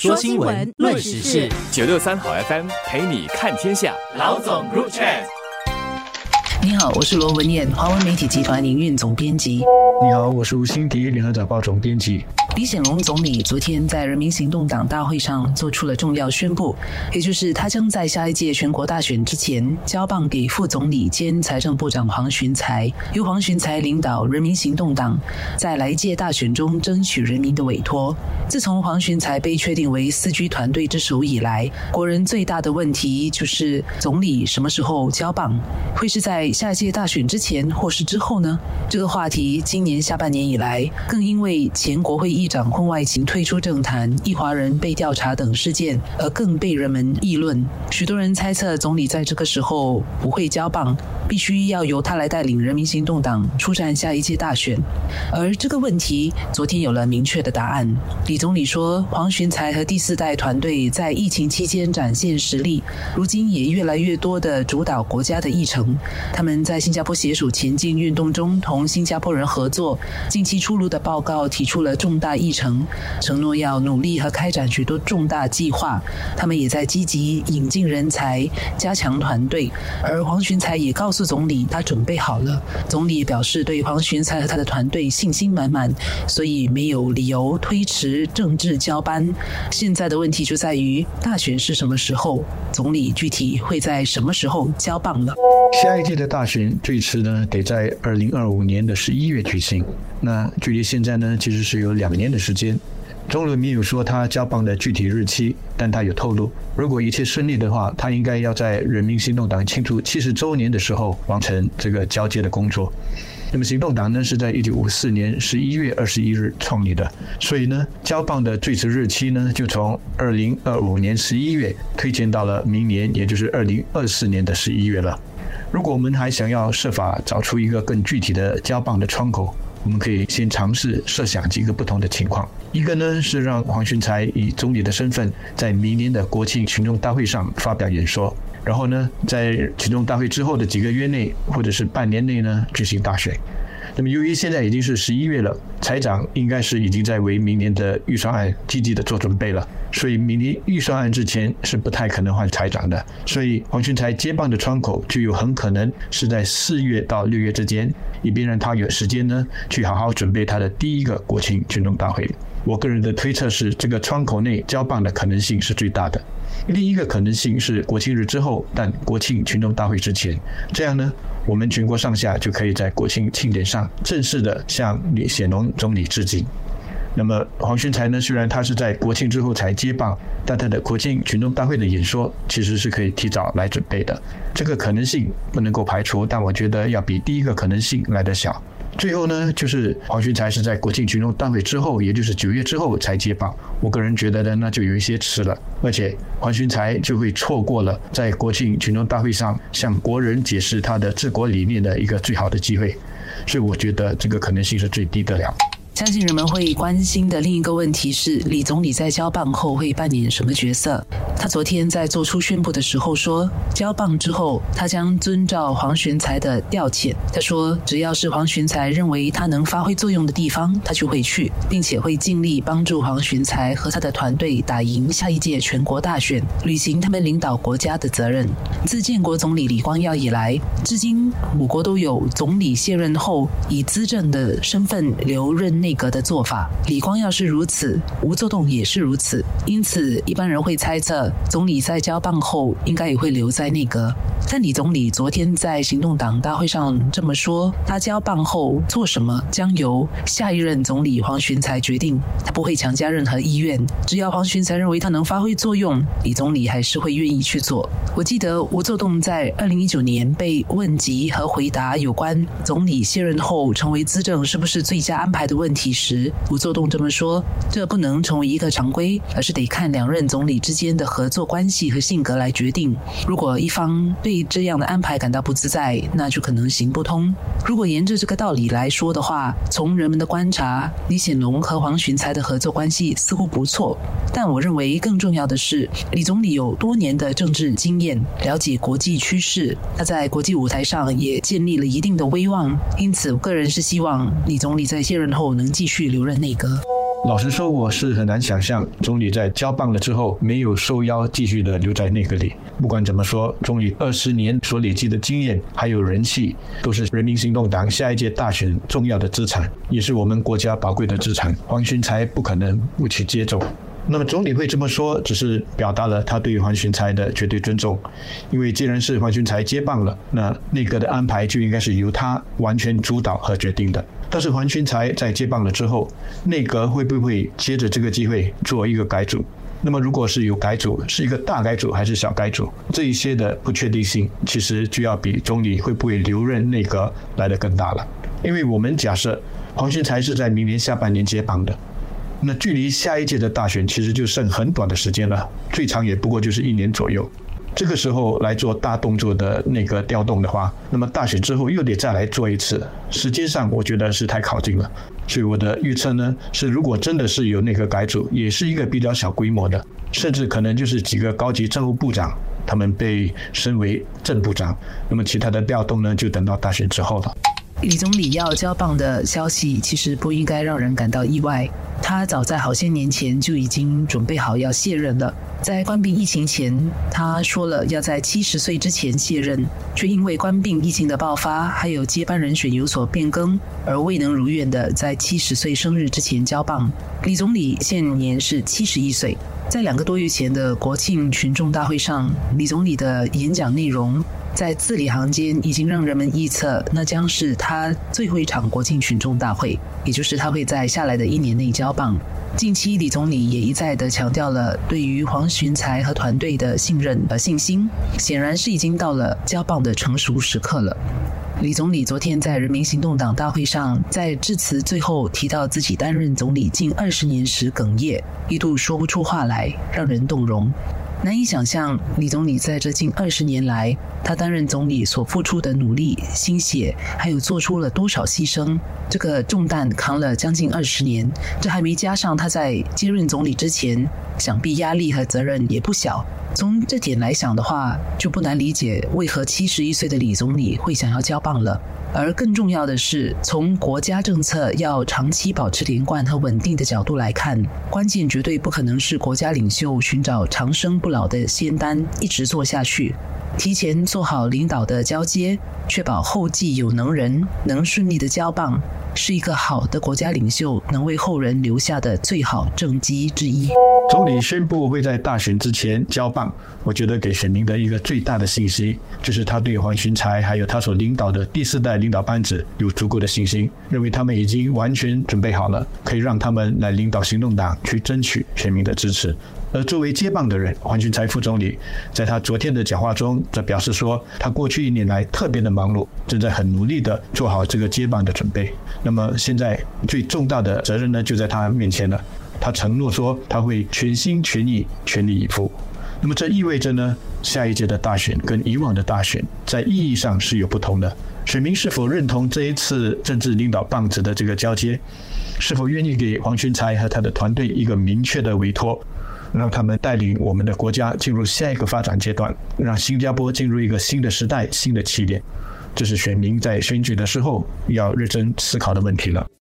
说新闻，论时事，九六三好 FM 陪你看天下。老总入场。你好，我是罗文艳，华文媒体集团营运总编辑。你好，我是吴欣迪，联合早报总编辑。李显龙总理昨天在人民行动党大会上做出了重要宣布，也就是他将在下一届全国大选之前交棒给副总理兼财政部长黄循财，由黄循财领导人民行动党在来届大选中争取人民的委托。自从黄循财被确定为四居团队之首以来，国人最大的问题就是总理什么时候交棒？会是在下一届大选之前，或是之后呢？这个话题今年下半年以来，更因为前国会议。长婚外情退出政坛，一华人被调查等事件，而更被人们议论。许多人猜测，总理在这个时候不会交棒，必须要由他来带领人民行动党出战下一届大选。而这个问题，昨天有了明确的答案。李总理说，黄循才和第四代团队在疫情期间展现实力，如今也越来越多的主导国家的议程。他们在新加坡携手前进运动中，同新加坡人合作。近期出炉的报告提出了重大。议程承诺要努力和开展许多重大计划，他们也在积极引进人才、加强团队。而黄循才也告诉总理，他准备好了。总理表示对黄循才和他的团队信心满满，所以没有理由推迟政治交班。现在的问题就在于大选是什么时候，总理具体会在什么时候交棒了。下一届的大选最迟呢，得在二零二五年的十一月举行。那距离现在呢，其实是有两年的时间。总理没有说他交棒的具体日期，但他有透露，如果一切顺利的话，他应该要在人民行动党庆祝七十周年的时候完成这个交接的工作。那么行动党呢是在一九五四年十一月二十一日创立的，所以呢交棒的最迟日期呢就从二零二五年十一月推荐到了明年，也就是二零二四年的十一月了。如果我们还想要设法找出一个更具体的交棒的窗口，我们可以先尝试设想几个不同的情况。一个呢是让黄循才以总理的身份在明年的国庆群众大会上发表演说，然后呢在群众大会之后的几个月内或者是半年内呢举行大选。那么由于现在已经是十一月了，财长应该是已经在为明年的预算案积极的做准备了，所以明年预算案之前是不太可能换财长的。所以黄群才接棒的窗口就有很可能是在四月到六月之间，以便让他有时间呢去好好准备他的第一个国庆群众大会。我个人的推测是，这个窗口内交棒的可能性是最大的。另一个可能性是国庆日之后，但国庆群众大会之前，这样呢？我们全国上下就可以在国庆庆典上正式的向李显龙总理致敬。那么黄循才呢？虽然他是在国庆之后才接棒，但他的国庆群众大会的演说其实是可以提早来准备的。这个可能性不能够排除，但我觉得要比第一个可能性来得小。最后呢，就是黄循才是在国庆群众大会之后，也就是九月之后才接棒。我个人觉得呢，那就有一些迟了，而且黄循才就会错过了在国庆群众大会上向国人解释他的治国理念的一个最好的机会。所以我觉得这个可能性是最低的了。相信人们会关心的另一个问题是，李总理在交棒后会扮演什么角色？他昨天在做出宣布的时候说，交棒之后，他将遵照黄玄才的调遣。他说，只要是黄玄才认为他能发挥作用的地方，他就会去，并且会尽力帮助黄玄才和他的团队打赢下一届全国大选，履行他们领导国家的责任。自建国总理李光耀以来，至今五国都有总理卸任后以资政的身份留任内。内阁的做法，李光耀是如此，吴作栋也是如此，因此一般人会猜测，总理在交棒后应该也会留在内阁。但李总理昨天在行动党大会上这么说，他交棒后做什么将由下一任总理黄循才决定，他不会强加任何意愿，只要黄循才认为他能发挥作用，李总理还是会愿意去做。我记得吴作栋在二零一九年被问及和回答有关总理卸任后成为资政是不是最佳安排的问题。时吴作栋这么说，这不能成为一个常规，而是得看两任总理之间的合作关系和性格来决定。如果一方对这样的安排感到不自在，那就可能行不通。如果沿着这个道理来说的话，从人们的观察，李显龙和黄循才的合作关系似乎不错。但我认为更重要的是，李总理有多年的政治经验，了解国际趋势，他在国际舞台上也建立了一定的威望。因此，个人是希望李总理在卸任后能。继续留任内阁。老实说，我是很难想象总理在交棒了之后没有受邀继续的留在内阁里。不管怎么说，总理二十年所累积的经验还有人气，都是人民行动党下一届大选重要的资产，也是我们国家宝贵的资产。黄循才不可能不去接走。那么总理会这么说，只是表达了他对于黄循才的绝对尊重。因为既然是黄循才接棒了，那内阁的安排就应该是由他完全主导和决定的。但是黄群才在接棒了之后，内阁会不会接着这个机会做一个改组？那么如果是有改组，是一个大改组还是小改组？这一些的不确定性，其实就要比总理会不会留任内阁来的更大了。因为我们假设黄群才是在明年下半年接棒的，那距离下一届的大选其实就剩很短的时间了，最长也不过就是一年左右。这个时候来做大动作的那个调动的话，那么大选之后又得再来做一次，时间上我觉得是太靠近了。所以我的预测呢是，如果真的是有那个改组，也是一个比较小规模的，甚至可能就是几个高级政务部长他们被升为正部长，那么其他的调动呢就等到大选之后了。李总理要交棒的消息其实不应该让人感到意外，他早在好些年前就已经准备好要卸任了。在关闭疫情前，他说了要在七十岁之前卸任，却因为关闭疫情的爆发，还有接班人选有所变更，而未能如愿的在七十岁生日之前交棒。李总理现年是七十一岁，在两个多月前的国庆群众大会上，李总理的演讲内容。在字里行间已经让人们预测，那将是他最后一场国庆群众大会，也就是他会在下来的一年内交棒。近期，李总理也一再的强调了对于黄循才和团队的信任和信心，显然是已经到了交棒的成熟时刻了。李总理昨天在人民行动党大会上，在致辞最后提到自己担任总理近二十年时哽咽，一度说不出话来，让人动容。难以想象，李总理在这近二十年来，他担任总理所付出的努力、心血，还有做出了多少牺牲。这个重担扛了将近二十年，这还没加上他在接任总理之前，想必压力和责任也不小。从这点来想的话，就不难理解为何七十一岁的李总理会想要交棒了。而更重要的是，从国家政策要长期保持连贯和稳定的角度来看，关键绝对不可能是国家领袖寻找长生不老的仙丹，一直做下去。提前做好领导的交接，确保后继有能人能顺利的交棒，是一个好的国家领袖能为后人留下的最好政绩之一。总理宣布会在大选之前交棒，我觉得给选民的一个最大的信息，就是他对黄循才还有他所领导的第四代领导班子有足够的信心，认为他们已经完全准备好了，可以让他们来领导行动党去争取选民的支持。而作为接棒的人，黄循才副总理在他昨天的讲话中，则表示说，他过去一年来特别的忙碌，正在很努力的做好这个接棒的准备。那么现在最重大的责任呢，就在他面前了。他承诺说，他会全心全意、全力以赴。那么这意味着呢，下一届的大选跟以往的大选在意义上是有不同的。选民是否认同这一次政治领导棒子的这个交接？是否愿意给黄循才和他的团队一个明确的委托？让他们带领我们的国家进入下一个发展阶段，让新加坡进入一个新的时代、新的起点，这是选民在选举的时候要认真思考的问题了。